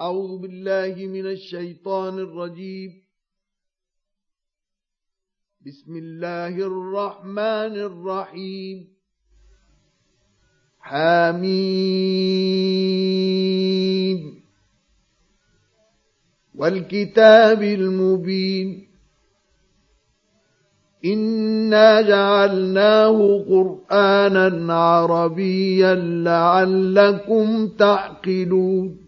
أعوذ بالله من الشيطان الرجيم. بسم الله الرحمن الرحيم. حميم. والكتاب المبين. إنا جعلناه قرآنا عربيا لعلكم تعقلون.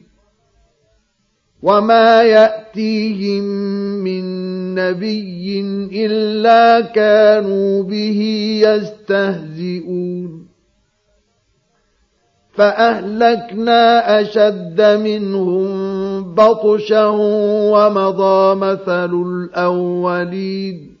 وما ياتيهم من نبي الا كانوا به يستهزئون فاهلكنا اشد منهم بطشا ومضى مثل الاولين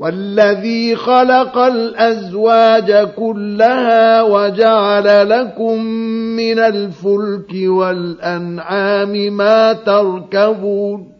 والذي خلق الأزواج كلها وجعل لكم من الفلك والأنعام ما تركبون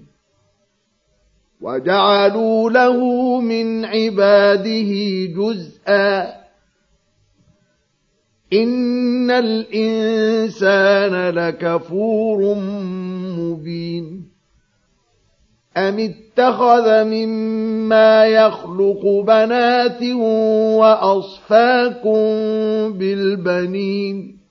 وجعلوا له من عباده جزءا. إن الإنسان لكفور مبين. أم اتخذ مما يخلق بنات واصفاكم بالبنين؟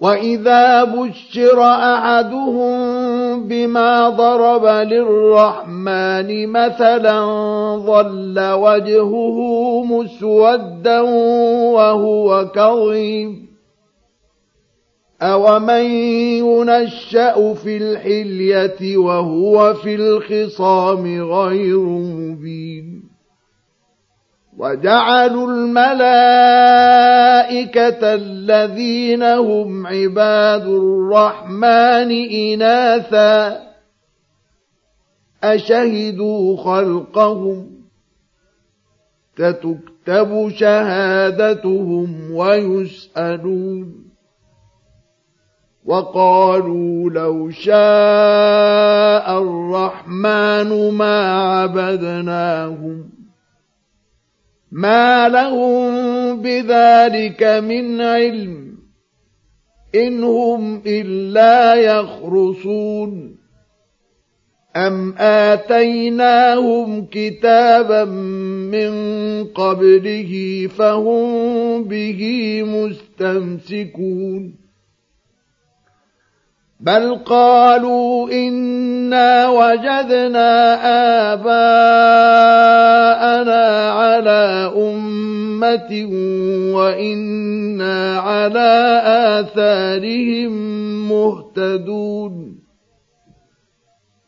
وإذا بشر أحدهم بما ضرب للرحمن مثلا ظل وجهه مسودا وهو كظيم. أومن ينشأ في الحلية وهو في الخصام غير مبين. وجعلوا الملائكة الذين هم عباد الرحمن إناثا أشهدوا خلقهم ستكتب شهادتهم ويسألون وقالوا لو شاء الرحمن ما عبدناهم ما لهم بذلك من علم إن هم إلا يخرصون أم آتيناهم كتابا من قبله فهم به مستمسكون بل قالوا إنا وجدنا آباءنا على أمة وإنا على آثارهم مهتدون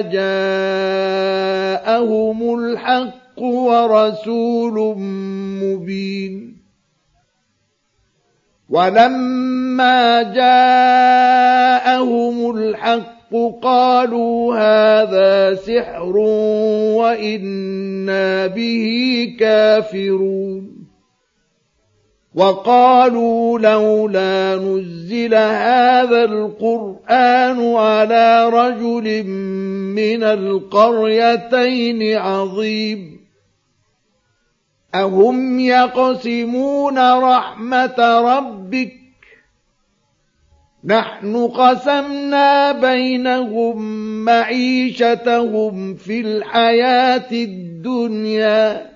جاءهم الحق ورسول مبين. ولما جاءهم الحق قالوا هذا سحر وإنا به كافرون. وقالوا لولا نزل هذا القرآن على رجل من القريتين عظيم. أهم يقسمون رحمة ربك؟ نحن قسمنا بينهم معيشتهم في الحياة الدنيا.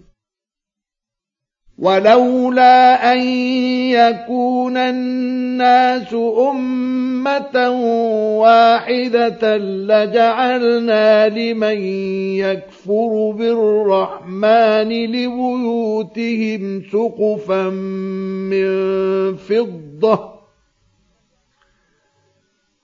ولولا أن يكون الناس أمة واحدة لجعلنا لمن يكفر بالرحمن لبيوتهم سقفا من فضة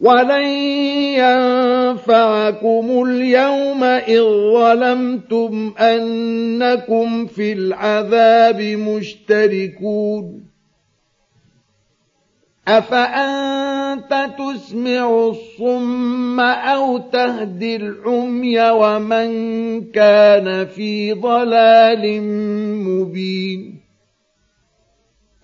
ولن ينفعكم اليوم إذ ظلمتم أنكم في العذاب مشتركون أفأنت تسمع الصم أو تهدي العمي ومن كان في ضلال مبين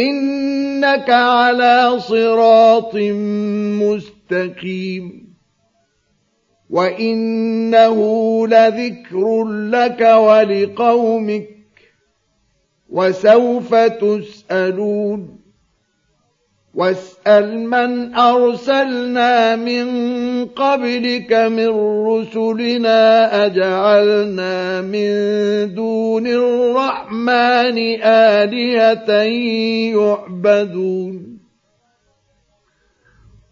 إنك على صراط مستقيم. وإنه لذكر لك ولقومك وسوف تسألون. واسأل من أرسلنا من قبلك من رسلنا أجعلنا من دون الرحمن آلهة يعبدون.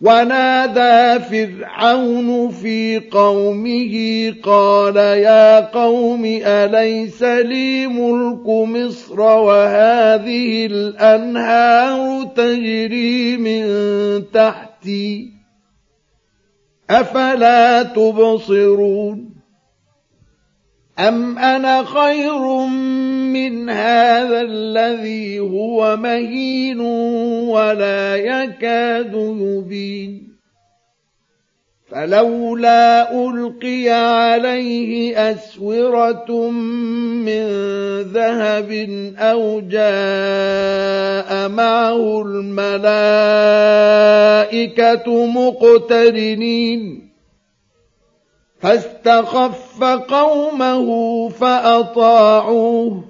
ونادى فرعون في قومه قال يا قوم أليس لي ملك مصر وهذه الأنهار تجري من تحتي أفلا تبصرون أم أنا خير من هذا الذي هو مهين ولا يكاد يبين. فلولا ألقي عليه أسورة من ذهب أو جاء معه الملائكة مقترنين. فاستخف قومه فأطاعوه.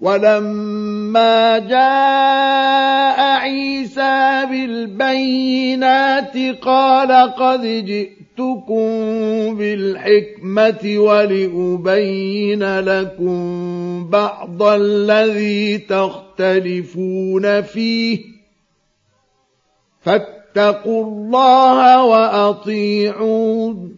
ولما جاء عيسى بالبينات قال قد جئتكم بالحكمة ولأبين لكم بعض الذي تختلفون فيه. فاتقوا الله وأطيعون.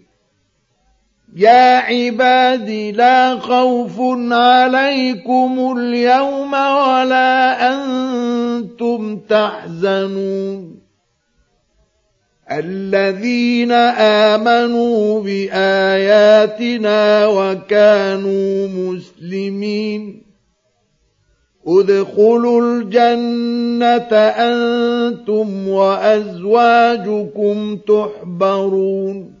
يا عباد لا خوف عليكم اليوم ولا أنتم تحزنون الذين آمنوا بآياتنا وكانوا مسلمين ادخلوا الجنة أنتم وأزواجكم تحبرون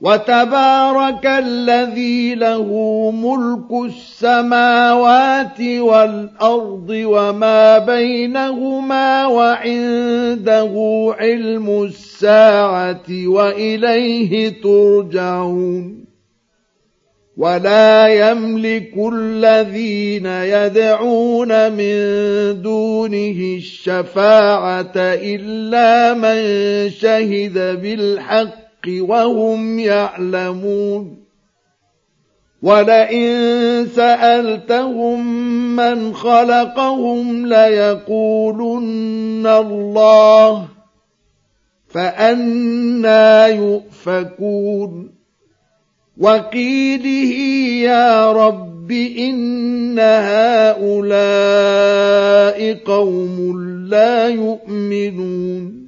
وتبارك الذي له ملك السماوات والأرض وما بينهما وعنده علم الساعة وإليه ترجعون ولا يملك الذين يدعون من دونه الشفاعة إلا من شهد بالحق وهم يعلمون. ولئن سألتهم من خلقهم ليقولن الله فأنا يؤفكون. وقيله يا رب إن هؤلاء قوم لا يؤمنون.